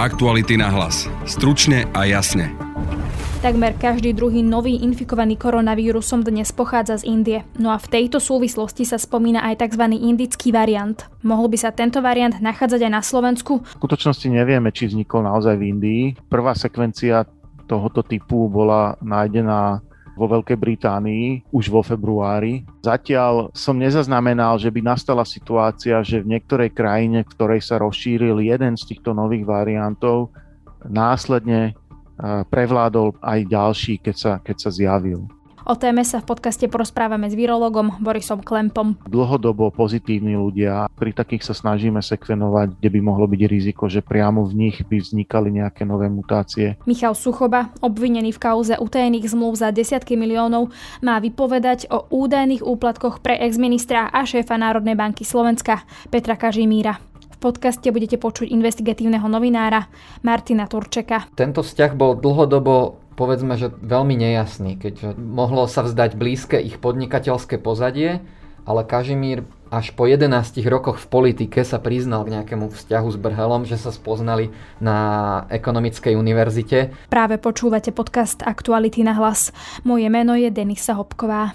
Aktuality na hlas. Stručne a jasne. Takmer každý druhý nový infikovaný koronavírusom dnes pochádza z Indie. No a v tejto súvislosti sa spomína aj tzv. indický variant. Mohol by sa tento variant nachádzať aj na Slovensku? V skutočnosti nevieme, či vznikol naozaj v Indii. Prvá sekvencia tohoto typu bola nájdená vo Veľkej Británii už vo februári. Zatiaľ som nezaznamenal, že by nastala situácia, že v niektorej krajine, v ktorej sa rozšíril jeden z týchto nových variantov, následne prevládol aj ďalší, keď sa, keď sa zjavil. O téme sa v podcaste porozprávame s virologom Borisom Klempom. Dlhodobo pozitívni ľudia, pri takých sa snažíme sekvenovať, kde by mohlo byť riziko, že priamo v nich by vznikali nejaké nové mutácie. Michal Suchoba, obvinený v kauze utajených zmluv za desiatky miliónov, má vypovedať o údajných úplatkoch pre exministra a šéfa Národnej banky Slovenska Petra Kažimíra podcaste budete počuť investigatívneho novinára Martina Turčeka. Tento vzťah bol dlhodobo povedzme, že veľmi nejasný, keďže mohlo sa vzdať blízke ich podnikateľské pozadie, ale Kažimír až po 11 rokoch v politike sa priznal k nejakému vzťahu s Brhelom, že sa spoznali na ekonomickej univerzite. Práve počúvate podcast Aktuality na hlas. Moje meno je Denisa Hopková.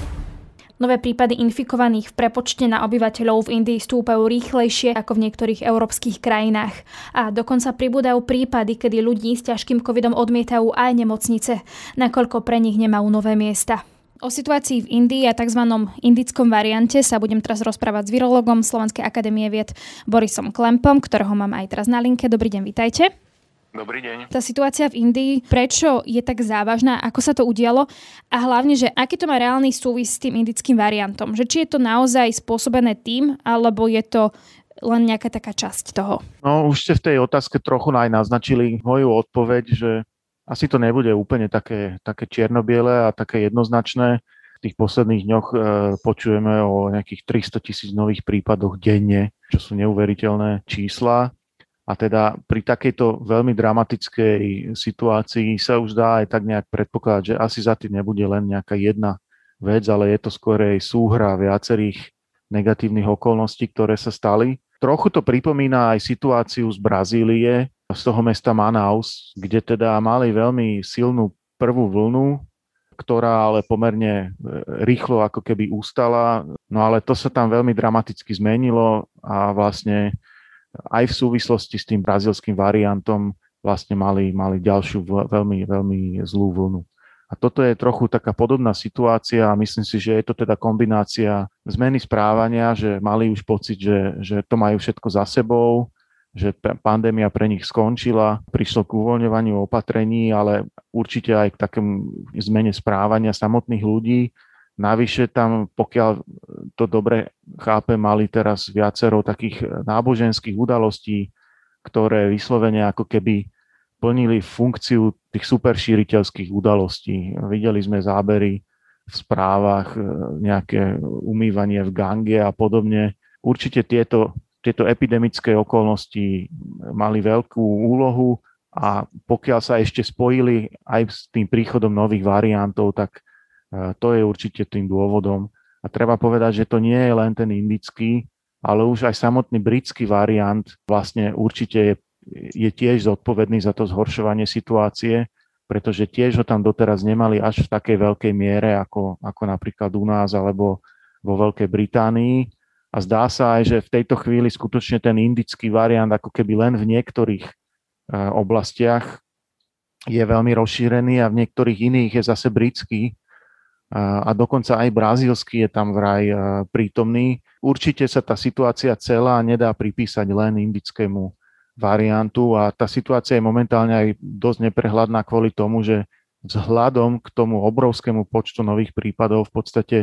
Nové prípady infikovaných v prepočte na obyvateľov v Indii stúpajú rýchlejšie ako v niektorých európskych krajinách. A dokonca pribúdajú prípady, kedy ľudí s ťažkým covidom odmietajú aj nemocnice, nakoľko pre nich nemajú nové miesta. O situácii v Indii a tzv. indickom variante sa budem teraz rozprávať s virologom Slovenskej akadémie vied Borisom Klempom, ktorého mám aj teraz na linke. Dobrý deň, vitajte. Dobrý deň. Tá situácia v Indii, prečo je tak závažná, ako sa to udialo a hlavne, že aký to má reálny súvis s tým indickým variantom. Že či je to naozaj spôsobené tým, alebo je to len nejaká taká časť toho? No už ste v tej otázke trochu aj naznačili moju odpoveď, že asi to nebude úplne také, také čiernobiele a také jednoznačné. V tých posledných dňoch e, počujeme o nejakých 300 tisíc nových prípadoch denne, čo sú neuveriteľné čísla. A teda pri takejto veľmi dramatickej situácii sa už dá aj tak nejak predpokladať, že asi za tým nebude len nejaká jedna vec, ale je to skorej súhra viacerých negatívnych okolností, ktoré sa stali. Trochu to pripomína aj situáciu z Brazílie, z toho mesta Manaus, kde teda mali veľmi silnú prvú vlnu, ktorá ale pomerne e, rýchlo ako keby ustala. No ale to sa tam veľmi dramaticky zmenilo a vlastne aj v súvislosti s tým brazilským variantom vlastne mali, mali ďalšiu veľmi, veľmi zlú vlnu. A toto je trochu taká podobná situácia a myslím si, že je to teda kombinácia zmeny správania, že mali už pocit, že, že to majú všetko za sebou, že pandémia pre nich skončila, prišlo k uvoľňovaniu opatrení, ale určite aj k takému zmene správania samotných ľudí, Navyše tam, pokiaľ to dobre chápe, mali teraz viacero takých náboženských udalostí, ktoré vyslovene ako keby plnili funkciu tých superšíriteľských udalostí. Videli sme zábery v správach, e, nejaké umývanie v gange a podobne. Určite tieto, tieto epidemické okolnosti mali veľkú úlohu a pokiaľ sa ešte spojili aj s tým príchodom nových variantov, tak to je určite tým dôvodom. A treba povedať, že to nie je len ten indický, ale už aj samotný britský variant vlastne určite je, je tiež zodpovedný za to zhoršovanie situácie, pretože tiež ho tam doteraz nemali až v takej veľkej miere, ako, ako napríklad u nás alebo vo Veľkej Británii. A zdá sa aj, že v tejto chvíli skutočne ten indický variant ako keby len v niektorých oblastiach je veľmi rozšírený a v niektorých iných je zase britský a dokonca aj brazílsky je tam vraj prítomný. Určite sa tá situácia celá nedá pripísať len indickému variantu a tá situácia je momentálne aj dosť neprehľadná kvôli tomu, že vzhľadom k tomu obrovskému počtu nových prípadov v podstate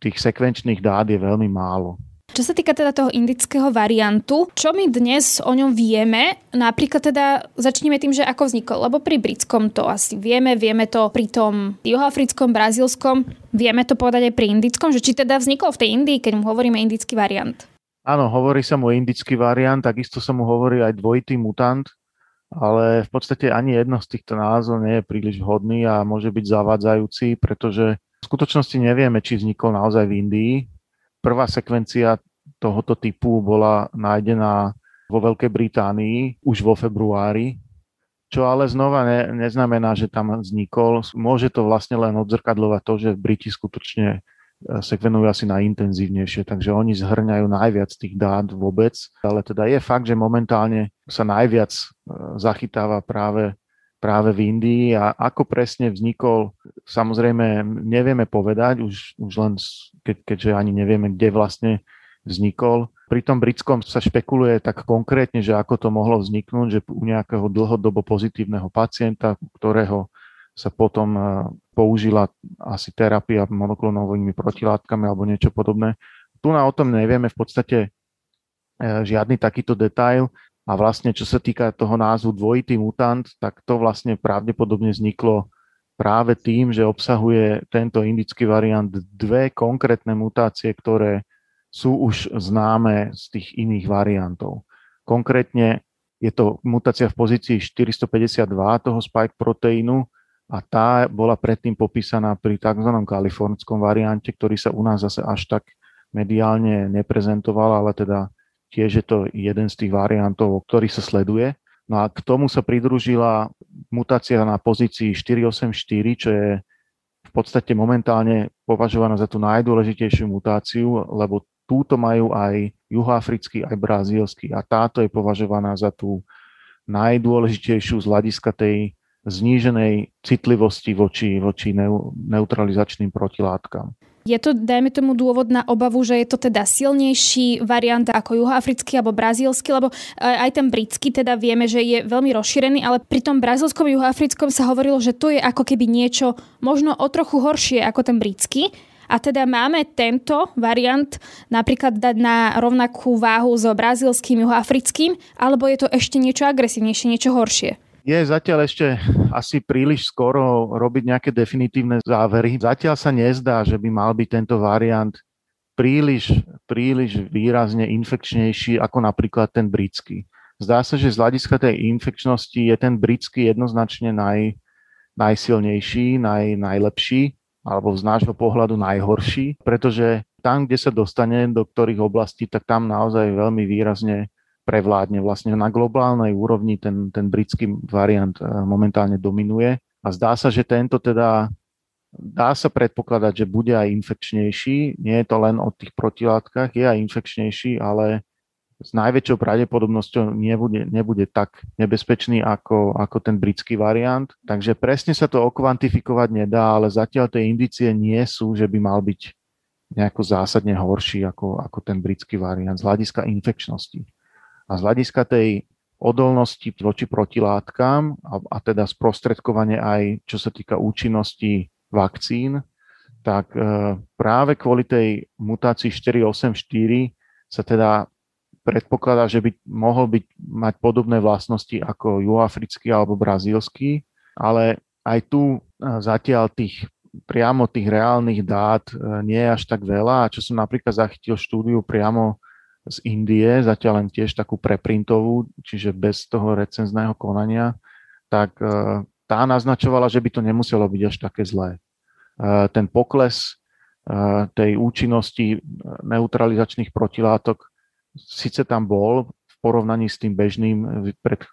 tých sekvenčných dát je veľmi málo. Čo sa týka teda toho indického variantu, čo my dnes o ňom vieme? Napríklad teda začneme tým, že ako vznikol, lebo pri britskom to asi vieme, vieme to pri tom juhoafrickom, brazílskom, vieme to povedať aj pri indickom, že či teda vznikol v tej Indii, keď mu hovoríme indický variant. Áno, hovorí sa mu indický variant, takisto sa mu hovorí aj dvojitý mutant, ale v podstate ani jedno z týchto názov nie je príliš vhodný a môže byť zavádzajúci, pretože v skutočnosti nevieme, či vznikol naozaj v Indii, Prvá sekvencia tohoto typu bola nájdená vo Veľkej Británii už vo februári, čo ale znova ne, neznamená, že tam vznikol. Môže to vlastne len odzrkadľovať to, že Briti skutočne e, sekvenujú asi najintenzívnejšie, takže oni zhrňajú najviac tých dát vôbec, ale teda je fakt, že momentálne sa najviac e, zachytáva práve práve v Indii a ako presne vznikol, samozrejme nevieme povedať, už, už len keď, keďže ani nevieme, kde vlastne vznikol. Pri tom britskom sa špekuluje tak konkrétne, že ako to mohlo vzniknúť, že u nejakého dlhodobo pozitívneho pacienta, ktorého sa potom e, použila asi terapia monoklonovými protilátkami alebo niečo podobné. Tu na o tom nevieme v podstate e, žiadny takýto detail. A vlastne, čo sa týka toho názvu dvojitý mutant, tak to vlastne pravdepodobne vzniklo práve tým, že obsahuje tento indický variant dve konkrétne mutácie, ktoré sú už známe z tých iných variantov. Konkrétne je to mutácia v pozícii 452 toho spike proteínu a tá bola predtým popísaná pri tzv. kalifornskom variante, ktorý sa u nás zase až tak mediálne neprezentoval, ale teda Tiež je to jeden z tých variantov, ktorý sa sleduje. No a k tomu sa pridružila mutácia na pozícii 484, čo je v podstate momentálne považovaná za tú najdôležitejšiu mutáciu, lebo túto majú aj juhoafrický, aj brazílsky a táto je považovaná za tú najdôležitejšiu z hľadiska tej zníženej citlivosti voči, voči neutralizačným protilátkam. Je to, dajme tomu, dôvod na obavu, že je to teda silnejší variant ako juhoafrický alebo brazílsky, lebo e, aj ten britský teda vieme, že je veľmi rozšírený, ale pri tom brazílskom juhoafrickom sa hovorilo, že to je ako keby niečo možno o trochu horšie ako ten britský. A teda máme tento variant napríklad dať na rovnakú váhu so brazílským, juhoafrickým, alebo je to ešte niečo agresívnejšie, niečo horšie? Je zatiaľ ešte asi príliš skoro robiť nejaké definitívne závery. Zatiaľ sa nezdá, že by mal byť tento variant príliš, príliš výrazne infekčnejší ako napríklad ten britský. Zdá sa, že z hľadiska tej infekčnosti je ten britský jednoznačne naj, najsilnejší, naj, najlepší, alebo z nášho pohľadu najhorší, pretože tam, kde sa dostane do ktorých oblastí, tak tam naozaj veľmi výrazne prevládne. Vlastne na globálnej úrovni ten, ten britský variant eh, momentálne dominuje a zdá sa, že tento teda dá sa predpokladať, že bude aj infekčnejší. Nie je to len o tých protilátkach, je aj infekčnejší, ale s najväčšou pravdepodobnosťou nebude, nebude tak nebezpečný ako, ako ten britský variant. Takže presne sa to okvantifikovať nedá, ale zatiaľ tie indície nie sú, že by mal byť nejako zásadne horší ako, ako ten britský variant z hľadiska infekčnosti. A z hľadiska tej odolnosti voči protilátkam a, a teda sprostredkovanie aj čo sa týka účinnosti vakcín, tak e, práve kvôli tej mutácii 484 sa teda predpokladá, že by mohol byť, mať podobné vlastnosti ako juhoafrický alebo brazílsky, ale aj tu e, zatiaľ tých priamo tých reálnych dát e, nie je až tak veľa. A čo som napríklad zachytil štúdiu priamo z Indie, zatiaľ len tiež takú preprintovú, čiže bez toho recenzného konania, tak e, tá naznačovala, že by to nemuselo byť až také zlé. E, ten pokles e, tej účinnosti neutralizačných protilátok síce tam bol v porovnaní s tým bežným pred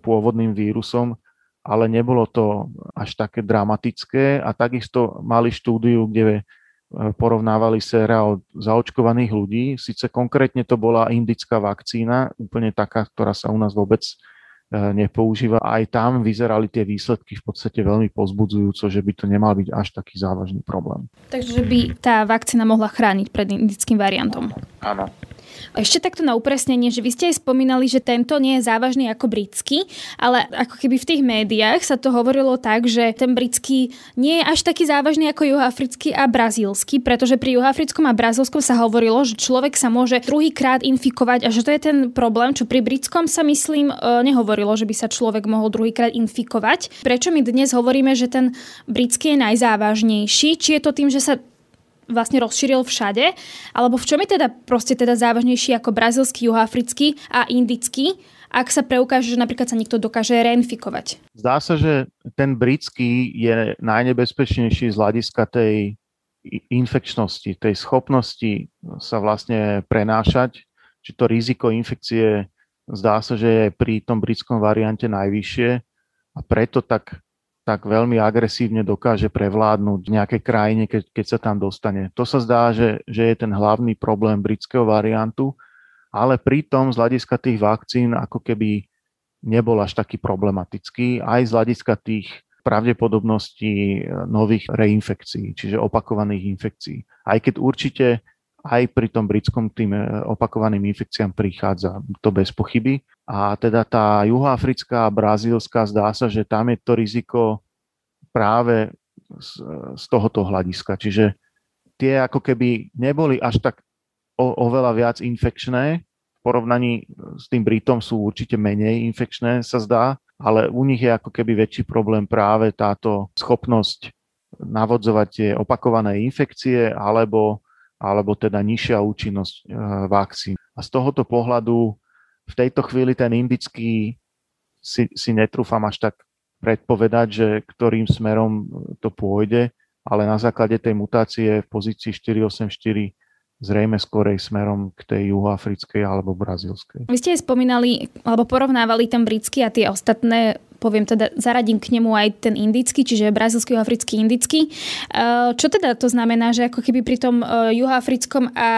pôvodným vírusom, ale nebolo to až také dramatické a takisto mali štúdiu, kde porovnávali séra od zaočkovaných ľudí. Sice konkrétne to bola indická vakcína, úplne taká, ktorá sa u nás vôbec e, nepoužíva. Aj tam vyzerali tie výsledky v podstate veľmi pozbudzujúco, že by to nemal byť až taký závažný problém. Takže by tá vakcína mohla chrániť pred indickým variantom. Áno. Ešte takto na upresnenie, že vy ste aj spomínali, že tento nie je závažný ako britský, ale ako keby v tých médiách sa to hovorilo tak, že ten britský nie je až taký závažný ako juhoafrický a brazílsky, pretože pri juhoafrickom a brazílskom sa hovorilo, že človek sa môže druhýkrát infikovať a že to je ten problém, čo pri britskom sa myslím e, nehovorilo, že by sa človek mohol druhýkrát infikovať. Prečo my dnes hovoríme, že ten britský je najzávažnejší? Či je to tým, že sa vlastne rozšíril všade, alebo v čom je teda proste teda závažnejší ako brazilský, juhoafrický a indický, ak sa preukáže, že napríklad sa niekto dokáže reinfikovať? Zdá sa, že ten britský je najnebezpečnejší z hľadiska tej infekčnosti, tej schopnosti sa vlastne prenášať, či to riziko infekcie zdá sa, že je pri tom britskom variante najvyššie. A preto tak tak veľmi agresívne dokáže prevládnuť v nejakej krajine, keď, keď sa tam dostane. To sa zdá, že, že je ten hlavný problém britského variantu, ale pritom z hľadiska tých vakcín ako keby nebol až taký problematický, aj z hľadiska tých pravdepodobností nových reinfekcií, čiže opakovaných infekcií. Aj keď určite aj pri tom britskom tým e, opakovaným infekciám prichádza, to bez pochyby. A teda tá juhoafrická a brazílska zdá sa, že tam je to riziko práve z, z tohoto hľadiska. Čiže tie ako keby neboli až tak o, oveľa viac infekčné, v porovnaní s tým Britom sú určite menej infekčné, sa zdá, ale u nich je ako keby väčší problém práve táto schopnosť navodzovať tie opakované infekcie alebo alebo teda nižšia účinnosť e, vakcín. A z tohoto pohľadu v tejto chvíli ten indický si, si netrúfam až tak predpovedať, že ktorým smerom to pôjde, ale na základe tej mutácie v pozícii 484 zrejme skorej smerom k tej juhoafrickej alebo brazílskej. Vy ste aj spomínali, alebo porovnávali ten britský a tie ostatné poviem teda, zaradím k nemu aj ten indický, čiže brazilský, juhoafrický, indický. Eh, čo teda to znamená, že ako keby pri tom eh, juhoafrickom a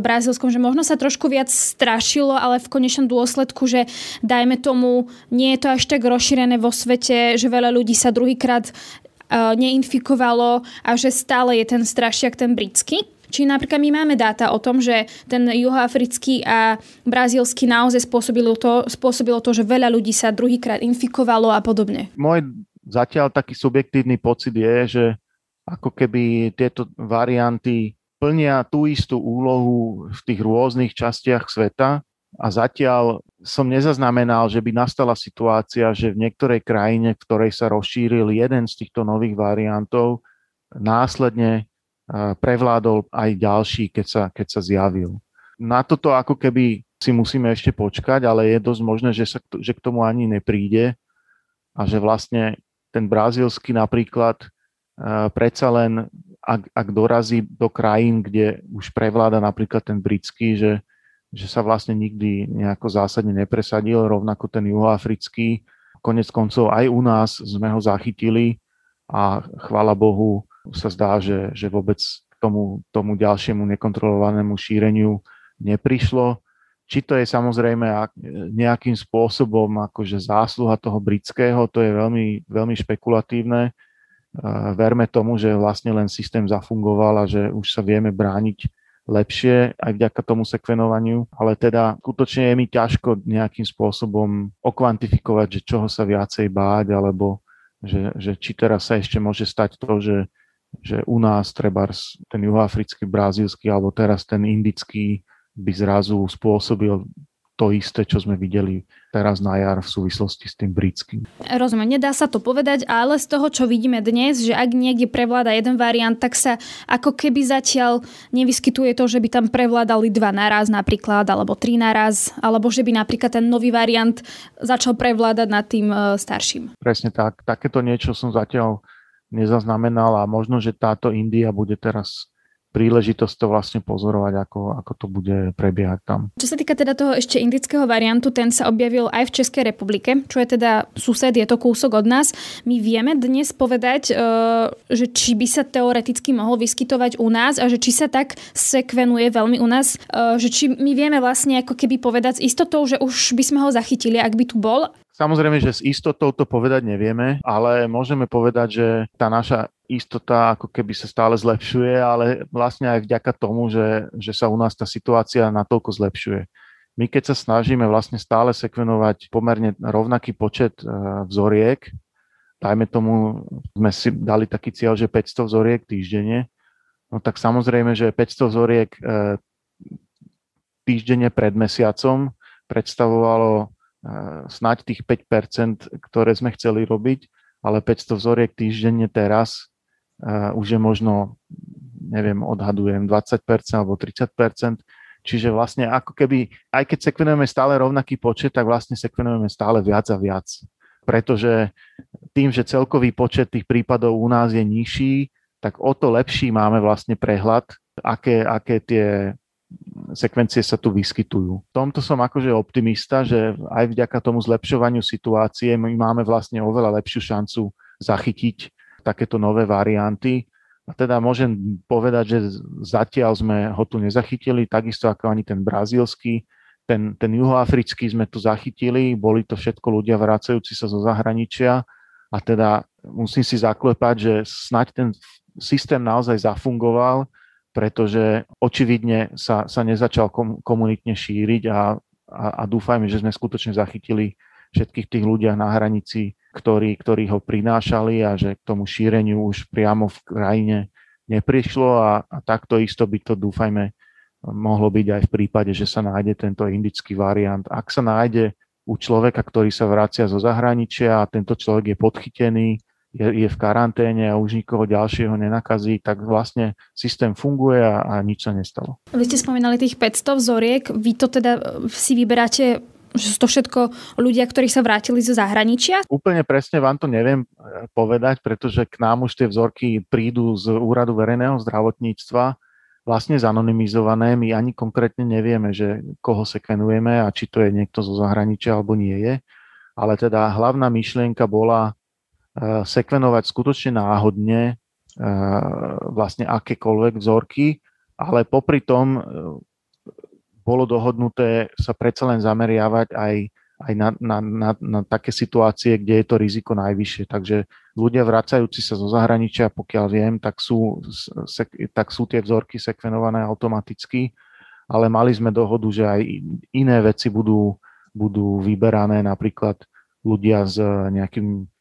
brazilskom, že možno sa trošku viac strašilo, ale v konečnom dôsledku, že dajme tomu, nie je to až tak rozšírené vo svete, že veľa ľudí sa druhýkrát eh, neinfikovalo a že stále je ten strašiak ten britský. Či napríklad my máme dáta o tom, že ten juhoafrický a brazílsky naozaj spôsobilo to, spôsobilo to, že veľa ľudí sa druhýkrát infikovalo a podobne. Môj zatiaľ taký subjektívny pocit je, že ako keby tieto varianty plnia tú istú úlohu v tých rôznych častiach sveta a zatiaľ som nezaznamenal, že by nastala situácia, že v niektorej krajine, v ktorej sa rozšíril jeden z týchto nových variantov, následne prevládol aj ďalší, keď sa, keď sa zjavil. Na toto ako keby si musíme ešte počkať, ale je dosť možné, že, sa, že k tomu ani nepríde a že vlastne ten brazílsky napríklad predsa len, ak, ak dorazí do krajín, kde už prevláda napríklad ten britský, že, že sa vlastne nikdy nejako zásadne nepresadil, rovnako ten juhoafrický. Konec koncov aj u nás sme ho zachytili a chvála Bohu sa zdá, že, že vôbec k tomu, tomu ďalšiemu nekontrolovanému šíreniu neprišlo. Či to je samozrejme nejakým spôsobom akože zásluha toho britského, to je veľmi, veľmi špekulatívne. Verme tomu, že vlastne len systém zafungoval a že už sa vieme brániť lepšie aj vďaka tomu sekvenovaniu, ale teda skutočne je mi ťažko nejakým spôsobom okvantifikovať, že čoho sa viacej báť, alebo že, že či teraz sa ešte môže stať to, že že u nás treba ten juhoafrický, brazílsky alebo teraz ten indický by zrazu spôsobil to isté, čo sme videli teraz na jar v súvislosti s tým britským. Rozumiem, nedá sa to povedať, ale z toho, čo vidíme dnes, že ak niekde prevláda jeden variant, tak sa ako keby zatiaľ nevyskytuje to, že by tam prevládali dva naraz napríklad, alebo tri naraz, alebo že by napríklad ten nový variant začal prevládať nad tým e, starším. Presne tak. Takéto niečo som zatiaľ nezaznamenal a možno, že táto India bude teraz príležitosť to vlastne pozorovať, ako, ako to bude prebiehať tam. Čo sa týka teda toho ešte indického variantu, ten sa objavil aj v Českej republike, čo je teda sused, je to kúsok od nás. My vieme dnes povedať, e, že či by sa teoreticky mohol vyskytovať u nás a že či sa tak sekvenuje veľmi u nás, e, že či my vieme vlastne ako keby povedať s istotou, že už by sme ho zachytili, ak by tu bol Samozrejme, že s istotou to povedať nevieme, ale môžeme povedať, že tá naša istota ako keby sa stále zlepšuje, ale vlastne aj vďaka tomu, že, že sa u nás tá situácia natoľko zlepšuje. My keď sa snažíme vlastne stále sekvenovať pomerne rovnaký počet e, vzoriek, dajme tomu, sme si dali taký cieľ, že 500 vzoriek týždenne, no tak samozrejme, že 500 vzoriek e, týždenne pred mesiacom predstavovalo snáď tých 5%, ktoré sme chceli robiť, ale 500 vzoriek týždenne teraz uh, už je možno, neviem, odhadujem 20% alebo 30%, čiže vlastne ako keby, aj keď sekvenujeme stále rovnaký počet, tak vlastne sekvenujeme stále viac a viac. Pretože tým, že celkový počet tých prípadov u nás je nižší, tak o to lepší máme vlastne prehľad, aké, aké tie sekvencie sa tu vyskytujú. V tomto som akože optimista, že aj vďaka tomu zlepšovaniu situácie my máme vlastne oveľa lepšiu šancu zachytiť takéto nové varianty. A teda môžem povedať, že zatiaľ sme ho tu nezachytili, takisto ako ani ten brazílsky. Ten, ten juhoafrický sme tu zachytili, boli to všetko ľudia vracajúci sa zo zahraničia a teda musím si zaklepať, že snaď ten systém naozaj zafungoval, pretože očividne sa, sa nezačal komunitne šíriť a, a, a dúfajme, že sme skutočne zachytili všetkých tých ľudia na hranici, ktorí, ktorí ho prinášali a že k tomu šíreniu už priamo v krajine neprišlo a, a takto isto by to dúfajme mohlo byť aj v prípade, že sa nájde tento indický variant. Ak sa nájde u človeka, ktorý sa vracia zo zahraničia a tento človek je podchytený, je, je v karanténe a už nikoho ďalšieho nenakazí, tak vlastne systém funguje a, a nič sa nestalo. Vy ste spomínali tých 500 vzoriek, vy to teda si vyberáte že sú to všetko ľudia, ktorí sa vrátili zo zahraničia? Úplne presne vám to neviem eh, povedať, pretože k nám už tie vzorky prídu z Úradu verejného zdravotníctva vlastne zanonymizované. My ani konkrétne nevieme, že koho sekvenujeme a či to je niekto zo zahraničia alebo nie je. Ale teda hlavná myšlienka bola sekvenovať skutočne náhodne eh, vlastne akékoľvek vzorky, ale popri tom eh, bolo dohodnuté sa predsa len zameriavať aj, aj na, na, na, na také situácie, kde je to riziko najvyššie. Takže ľudia vracajúci sa zo zahraničia, pokiaľ viem, tak sú, tak sú tie vzorky sekvenované automaticky, ale mali sme dohodu, že aj iné veci budú, budú vyberané, napríklad ľudia s nejakým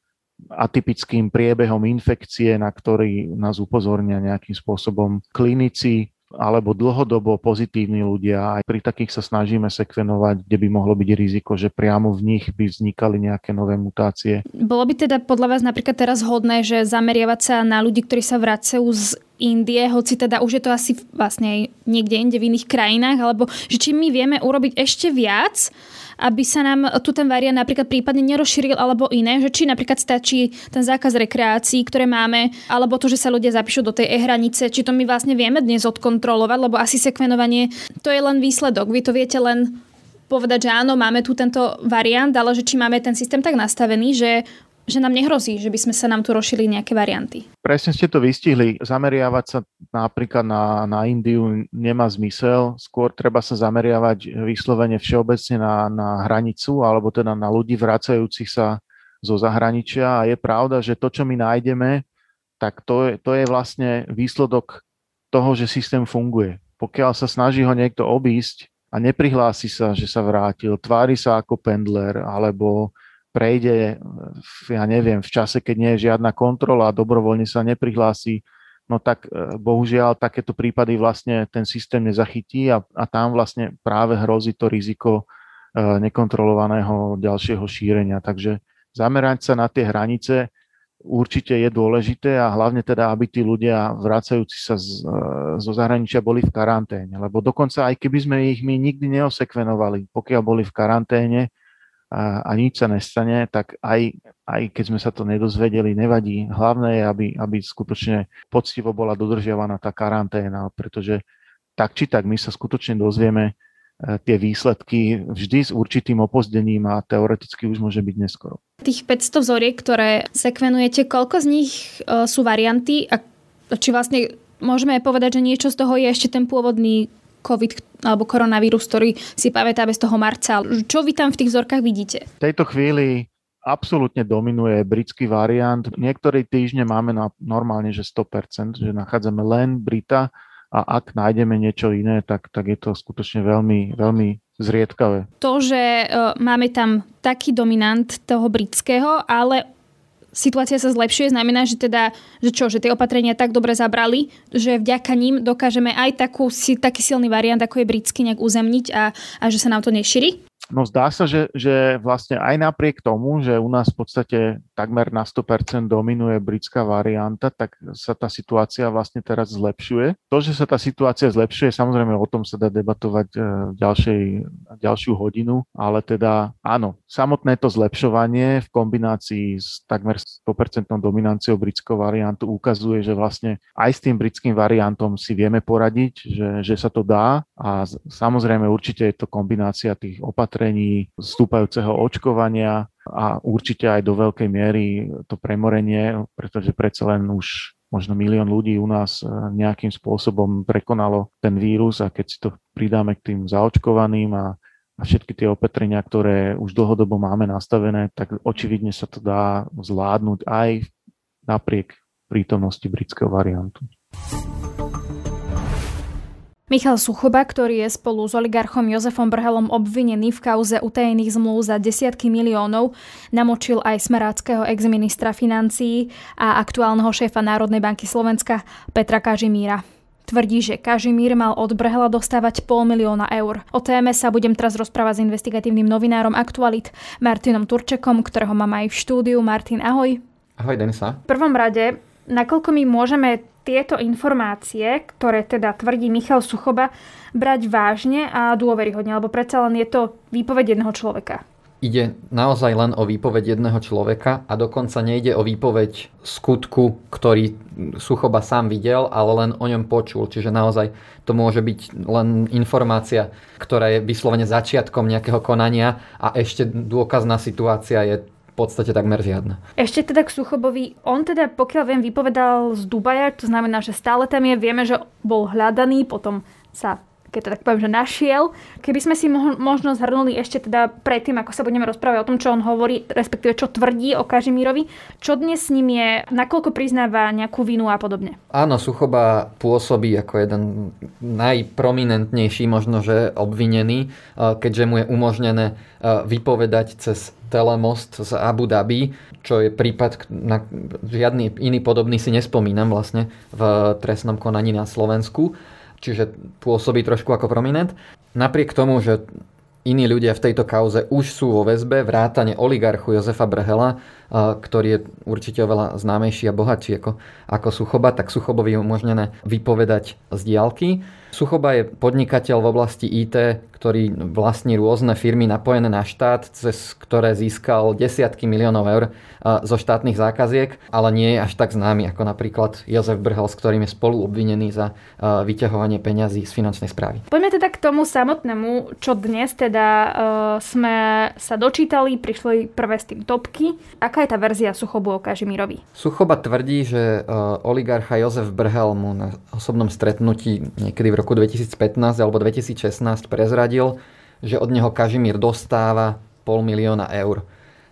atypickým priebehom infekcie, na ktorý nás upozornia nejakým spôsobom klinici alebo dlhodobo pozitívni ľudia. Aj pri takých sa snažíme sekvenovať, kde by mohlo byť riziko, že priamo v nich by vznikali nejaké nové mutácie. Bolo by teda podľa vás napríklad teraz hodné, že zameriavať sa na ľudí, ktorí sa vracajú z Indie, hoci teda už je to asi vlastne niekde inde v iných krajinách, alebo že či my vieme urobiť ešte viac, aby sa nám tu ten variant napríklad prípadne nerozšíril alebo iné, že či napríklad stačí ten zákaz rekreácií, ktoré máme, alebo to, že sa ľudia zapíšu do tej e-hranice, či to my vlastne vieme dnes odkontrolovať, lebo asi sekvenovanie to je len výsledok. Vy to viete len povedať, že áno, máme tu tento variant, ale že či máme ten systém tak nastavený, že že nám nehrozí, že by sme sa nám tu rozšili nejaké varianty. Presne ste to vystihli. Zameriavať sa napríklad na, na Indiu nemá zmysel. Skôr treba sa zameriavať vyslovene všeobecne na, na hranicu alebo teda na ľudí vracajúcich sa zo zahraničia. A je pravda, že to, čo my nájdeme, tak to je, to je vlastne výsledok toho, že systém funguje. Pokiaľ sa snaží ho niekto obísť a neprihlási sa, že sa vrátil, tvári sa ako pendler alebo prejde, ja neviem, v čase, keď nie je žiadna kontrola a dobrovoľne sa neprihlási, no tak e, bohužiaľ takéto prípady vlastne ten systém nezachytí a, a tam vlastne práve hrozí to riziko e, nekontrolovaného ďalšieho šírenia. Takže zamerať sa na tie hranice určite je dôležité a hlavne teda, aby tí ľudia vracajúci sa z, zo zahraničia boli v karanténe. Lebo dokonca aj keby sme ich my nikdy neosekvenovali, pokiaľ boli v karanténe, a, a nič sa nestane, tak aj, aj keď sme sa to nedozvedeli, nevadí. Hlavné je, aby, aby skutočne poctivo bola dodržiavaná tá karanténa, pretože tak či tak my sa skutočne dozvieme e, tie výsledky vždy s určitým opozdením a teoreticky už môže byť neskoro. Tých 500 vzoriek, ktoré sekvenujete, koľko z nich e, sú varianty a či vlastne môžeme povedať, že niečo z toho je ešte ten pôvodný COVID alebo koronavírus, ktorý si pamätáme z toho marca. Čo vy tam v tých vzorkách vidíte? V tejto chvíli absolútne dominuje britský variant. Niektoré týždne máme na normálne, že 100%, že nachádzame len Brita a ak nájdeme niečo iné, tak, tak je to skutočne veľmi, veľmi zriedkavé. To, že uh, máme tam taký dominant toho britského, ale situácia sa zlepšuje, znamená, že teda, že čo, že tie opatrenia tak dobre zabrali, že vďaka ním dokážeme aj takú, taký silný variant, ako je britský, nejak uzemniť a, a že sa nám to nešíri? No zdá sa, že, že vlastne aj napriek tomu, že u nás v podstate takmer na 100% dominuje britská varianta, tak sa tá situácia vlastne teraz zlepšuje. To, že sa tá situácia zlepšuje, samozrejme o tom sa dá debatovať e, ďalšej, ďalšiu hodinu, ale teda áno, samotné to zlepšovanie v kombinácii s takmer 100% dominanciou britského variantu ukazuje, že vlastne aj s tým britským variantom si vieme poradiť, že, že sa to dá a samozrejme určite je to kombinácia tých opatrení opatrení, stúpajúceho očkovania a určite aj do veľkej miery to premorenie, pretože predsa len už možno milión ľudí u nás eh, nejakým spôsobom prekonalo ten vírus a keď si to pridáme k tým zaočkovaným a, a všetky tie opatrenia, ktoré už dlhodobo máme nastavené, tak očividne sa to dá zvládnuť aj napriek prítomnosti britského variantu. Michal Suchoba, ktorý je spolu s oligarchom Jozefom Brhelom obvinený v kauze utajených zmluv za desiatky miliónov, namočil aj smeráckého exministra financií a aktuálneho šéfa Národnej banky Slovenska Petra Kažimíra. Tvrdí, že Kažimír mal od Brhela dostávať pol milióna eur. O téme sa budem teraz rozprávať s investigatívnym novinárom Aktualit Martinom Turčekom, ktorého mám aj v štúdiu. Martin, ahoj. Ahoj, Denisa. V prvom rade, nakoľko my môžeme tieto informácie, ktoré teda tvrdí Michal Suchoba, brať vážne a dôveryhodne, lebo predsa len je to výpoveď jedného človeka. Ide naozaj len o výpoveď jedného človeka a dokonca nejde o výpoveď skutku, ktorý Suchoba sám videl, ale len o ňom počul. Čiže naozaj to môže byť len informácia, ktorá je vyslovene začiatkom nejakého konania a ešte dôkazná situácia je podstate takmer žiadna. Ešte teda k Suchobovi, on teda pokiaľ viem vypovedal z Dubaja, to znamená, že stále tam je, vieme, že bol hľadaný, potom sa keď to tak poviem, že našiel. Keby sme si možno zhrnuli ešte teda predtým, ako sa budeme rozprávať o tom, čo on hovorí, respektíve čo tvrdí o Kažimírovi, čo dnes s ním je, nakoľko priznáva nejakú vinu a podobne. Áno, Suchoba pôsobí ako jeden najprominentnejší možno, že obvinený, keďže mu je umožnené vypovedať cez telemost z Abu Dhabi, čo je prípad, na žiadny iný podobný si nespomínam vlastne v trestnom konaní na Slovensku, čiže pôsobí trošku ako prominent. Napriek tomu, že iní ľudia v tejto kauze už sú vo väzbe, vrátane oligarchu Jozefa Brhela, ktorý je určite oveľa známejší a bohatší ako, ako Suchoba, tak Suchobovi je umožnené vypovedať z diálky. Suchoba je podnikateľ v oblasti IT, ktorý vlastní rôzne firmy napojené na štát, cez ktoré získal desiatky miliónov eur zo štátnych zákaziek, ale nie je až tak známy ako napríklad Jozef Brhel, s ktorým je spolu obvinený za vyťahovanie peňazí z finančnej správy. Poďme teda k tomu samotnému, čo dnes teda uh, sme sa dočítali, prišli prvé z tým topky. Aká je tá verzia Suchobu o Kažimírovi? Suchoba tvrdí, že uh, oligarcha Jozef Brhel mu na osobnom stretnutí niekedy v roku 2015 alebo 2016 prezradil, že od neho Kažimír dostáva pol milióna eur.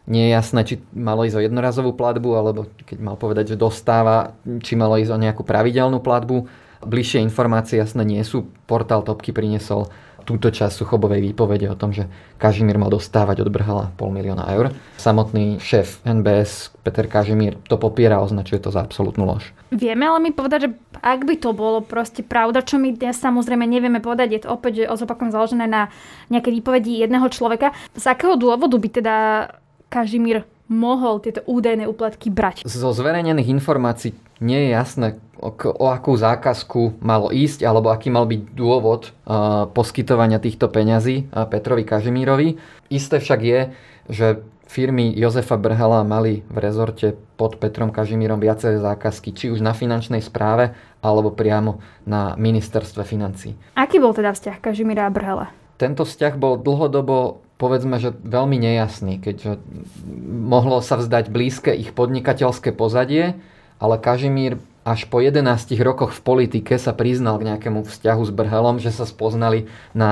Nie je jasné, či malo ísť o jednorazovú platbu, alebo keď mal povedať, že dostáva, či malo ísť o nejakú pravidelnú platbu. Bližšie informácie jasné nie sú. Portál Topky priniesol túto časť Suchobovej výpovede o tom, že Kažimír mal dostávať od Brhala pol milióna eur. Samotný šéf NBS Peter Kažimír to popiera a označuje to za absolútnu lož. Vieme ale mi povedať, že ak by to bolo proste pravda, čo my dnes samozrejme nevieme povedať, je to opäť, zopakujem založené na nejaké výpovedi jedného človeka. Z akého dôvodu by teda Kažimír mohol tieto údajné úplatky brať? Zo zverejnených informácií nie je jasné, o, o akú zákazku malo ísť, alebo aký mal byť dôvod uh, poskytovania týchto peňazí uh, Petrovi Kažimírovi. Isté však je, že firmy Jozefa Brhala mali v rezorte pod Petrom Kažimírom viaceré zákazky, či už na finančnej správe, alebo priamo na ministerstve financí. Aký bol teda vzťah Kažimíra a Brhala? Tento vzťah bol dlhodobo povedzme, že veľmi nejasný, keďže mohlo sa vzdať blízke ich podnikateľské pozadie, ale Kažimír až po 11 rokoch v politike sa priznal k nejakému vzťahu s Brhelom, že sa spoznali na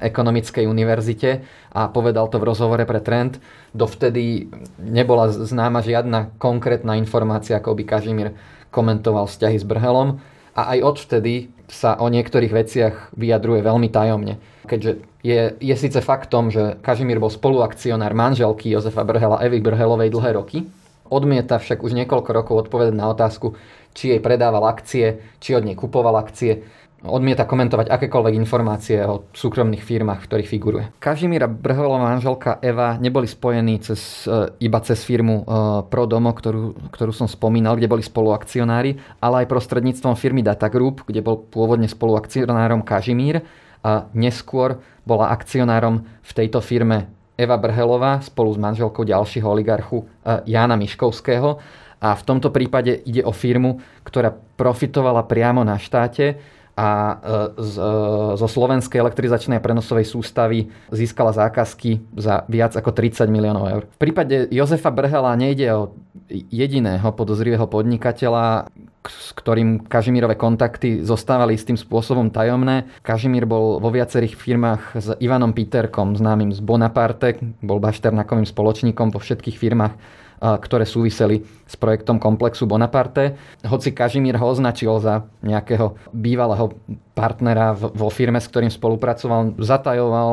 ekonomickej univerzite a povedal to v rozhovore pre Trend. Dovtedy nebola známa žiadna konkrétna informácia, ako by Kažimír komentoval vzťahy s Brhelom a aj odvtedy sa o niektorých veciach vyjadruje veľmi tajomne. Keďže je, je síce faktom, že Kažimír bol spoluakcionár manželky Jozefa Brhela, Evy Brhelovej dlhé roky, odmieta však už niekoľko rokov odpovedať na otázku, či jej predával akcie, či od nej kupoval akcie. Odmieta komentovať akékoľvek informácie o súkromných firmách, v ktorých figuruje. Kažimíra Brhelová manželka Eva neboli spojení cez, e, iba cez firmu e, Prodomo, ktorú, ktorú som spomínal, kde boli spoluakcionári, ale aj prostredníctvom firmy Data Group, kde bol pôvodne spoluakcionárom Kažimír a neskôr bola akcionárom v tejto firme Eva Brhelová spolu s manželkou ďalšieho oligarchu e, Jána Miškovského a v tomto prípade ide o firmu, ktorá profitovala priamo na štáte a e, z, e, zo slovenskej elektrizačnej prenosovej sústavy získala zákazky za viac ako 30 miliónov eur. V prípade Jozefa Brhela nejde o jediného podozrivého podnikateľa, s ktorým Kažimírové kontakty zostávali istým spôsobom tajomné. Kažimír bol vo viacerých firmách s Ivanom Peterkom, známym z Bonaparte, bol bašternakovým spoločníkom vo všetkých firmách ktoré súviseli s projektom komplexu Bonaparte. Hoci Kažimír ho označil za nejakého bývalého partnera vo firme, s ktorým spolupracoval, zatajoval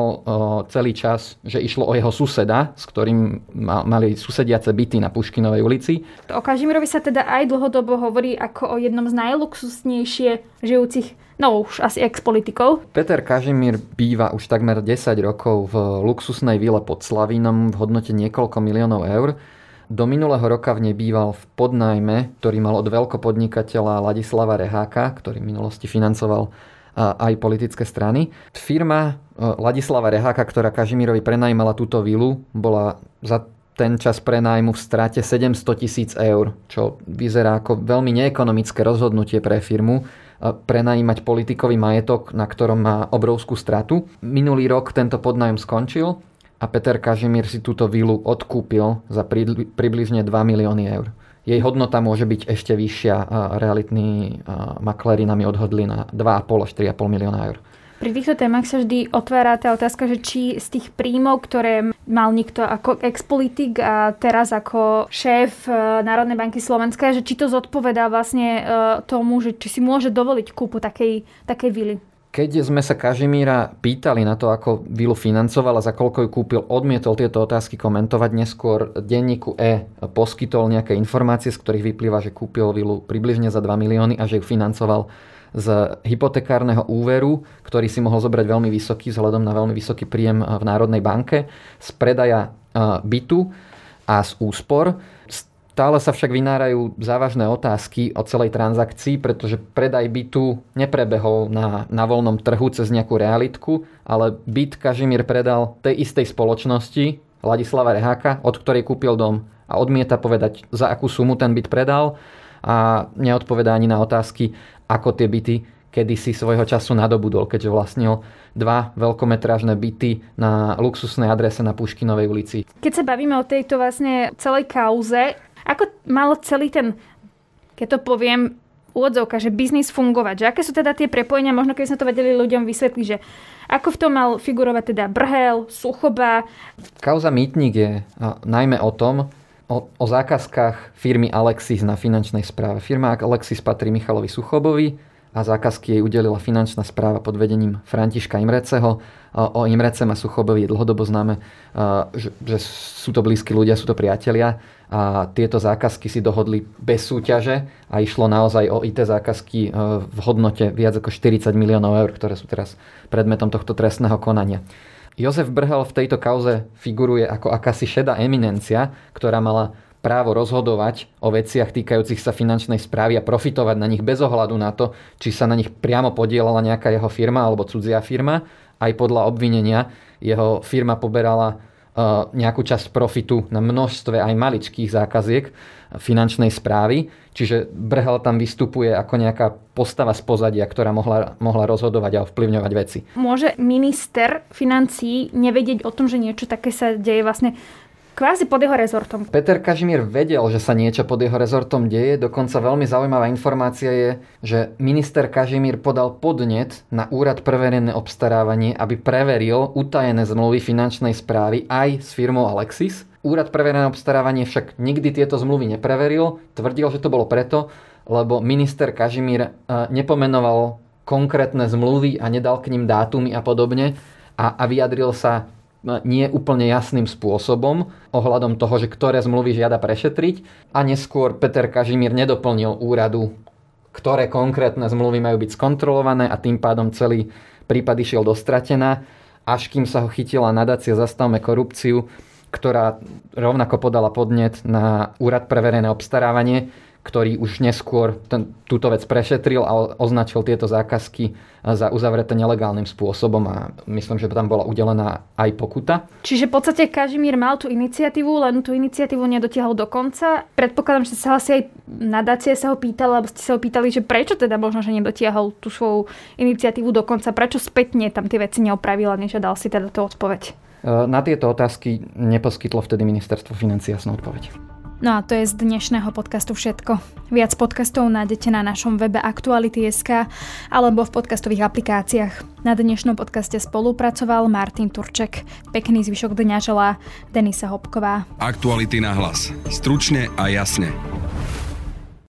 celý čas, že išlo o jeho suseda, s ktorým mali susediace byty na Puškinovej ulici. O Kažimírovi sa teda aj dlhodobo hovorí ako o jednom z najluxusnejšie žijúcich no už asi ex-politikov. Peter Kažimír býva už takmer 10 rokov v luxusnej vile pod Slavínom v hodnote niekoľko miliónov eur. Do minulého roka v nej býval v podnajme, ktorý mal od veľkopodnikateľa Ladislava Reháka, ktorý v minulosti financoval aj politické strany. Firma Ladislava Reháka, ktorá Kažimírovi prenajímala túto vilu, bola za ten čas prenájmu v strate 700 tisíc eur, čo vyzerá ako veľmi neekonomické rozhodnutie pre firmu prenajímať politikový majetok, na ktorom má obrovskú stratu. Minulý rok tento podnájom skončil a Peter Kažimír si túto vilu odkúpil za približne 2 milióny eur. Jej hodnota môže byť ešte vyššia a realitní makléri nami odhodli na 2,5 až 3,5 milióna eur. Pri týchto témach sa vždy otvára tá otázka, že či z tých príjmov, ktoré mal niekto ako expolitik a teraz ako šéf e, Národnej banky Slovenska, že či to zodpovedá vlastne e, tomu, že či si môže dovoliť kúpu takej, takej vily. Keď sme sa Kažimíra pýtali na to, ako vilu financoval a za koľko ju kúpil, odmietol tieto otázky komentovať. Neskôr denníku E poskytol nejaké informácie, z ktorých vyplýva, že kúpil vilu približne za 2 milióny a že ju financoval z hypotekárneho úveru, ktorý si mohol zobrať veľmi vysoký vzhľadom na veľmi vysoký príjem v Národnej banke, z predaja bytu a z úspor. Stále sa však vynárajú závažné otázky o celej transakcii, pretože predaj bytu neprebehol na, na voľnom trhu cez nejakú realitku, ale byt Kažimír predal tej istej spoločnosti, Ladislava Reháka, od ktorej kúpil dom a odmieta povedať, za akú sumu ten byt predal a neodpovedá ani na otázky, ako tie byty kedy si svojho času nadobudol, keďže vlastnil dva veľkometrážne byty na luxusnej adrese na Puškinovej ulici. Keď sa bavíme o tejto vlastne celej kauze, mal celý ten, keď to poviem, úvodzovka, že biznis fungovať, že aké sú teda tie prepojenia, možno keď sme to vedeli ľuďom vysvetliť, že ako v tom mal figurovať teda Brhel, Suchoba. Kauza Mýtnik je najmä o tom, o, o zákazkách firmy Alexis na finančnej správe. Firma Alexis patrí Michalovi Suchobovi, a zákazky jej udelila finančná správa pod vedením Františka Imreceho. O Imrecem a Suchobovi je dlhodobo známe, že, sú to blízki ľudia, sú to priatelia a tieto zákazky si dohodli bez súťaže a išlo naozaj o IT zákazky v hodnote viac ako 40 miliónov eur, ktoré sú teraz predmetom tohto trestného konania. Jozef Brhel v tejto kauze figuruje ako akási šedá eminencia, ktorá mala právo rozhodovať o veciach týkajúcich sa finančnej správy a profitovať na nich bez ohľadu na to, či sa na nich priamo podielala nejaká jeho firma alebo cudzia firma. Aj podľa obvinenia jeho firma poberala e, nejakú časť profitu na množstve aj maličkých zákaziek finančnej správy. Čiže Brhel tam vystupuje ako nejaká postava z pozadia, ktorá mohla, mohla rozhodovať a ovplyvňovať veci. Môže minister financí nevedieť o tom, že niečo také sa deje vlastne kvázi pod jeho rezortom. Peter Kažimír vedel, že sa niečo pod jeho rezortom deje, dokonca veľmi zaujímavá informácia je, že minister Kažimír podal podnet na úrad pre obstarávanie, aby preveril utajené zmluvy finančnej správy aj s firmou Alexis. Úrad pre verejné obstarávanie však nikdy tieto zmluvy nepreveril, tvrdil, že to bolo preto, lebo minister Kažimír eh, nepomenoval konkrétne zmluvy a nedal k ním dátumy a podobne a, a vyjadril sa nie úplne jasným spôsobom ohľadom toho, že ktoré zmluvy žiada prešetriť a neskôr Peter Kažimír nedoplnil úradu, ktoré konkrétne zmluvy majú byť skontrolované a tým pádom celý prípad išiel dostratená, až kým sa ho chytila nadácia Zastavme korupciu, ktorá rovnako podala podnet na Úrad pre verejné obstarávanie, ktorý už neskôr ten, túto vec prešetril a označil tieto zákazky za uzavreté nelegálnym spôsobom a myslím, že tam bola udelená aj pokuta. Čiže v podstate Kažimír mal tú iniciatívu, len tú iniciatívu nedotiahol do konca. Predpokladám, že sa asi aj nadácie sa ho pýtala, alebo ste sa ho pýtali, že prečo teda možno, že nedotiahol tú svoju iniciatívu do konca, prečo spätne tam tie veci neopravil a nežiadal si teda tú odpoveď. E, na tieto otázky neposkytlo vtedy ministerstvo financí jasnú odpoveď. No a to je z dnešného podcastu všetko. Viac podcastov nájdete na našom webe Aktuality.sk alebo v podcastových aplikáciách. Na dnešnom podcaste spolupracoval Martin Turček. Pekný zvyšok dňa želá Denisa Hopková. Aktuality na hlas. Stručne a jasne.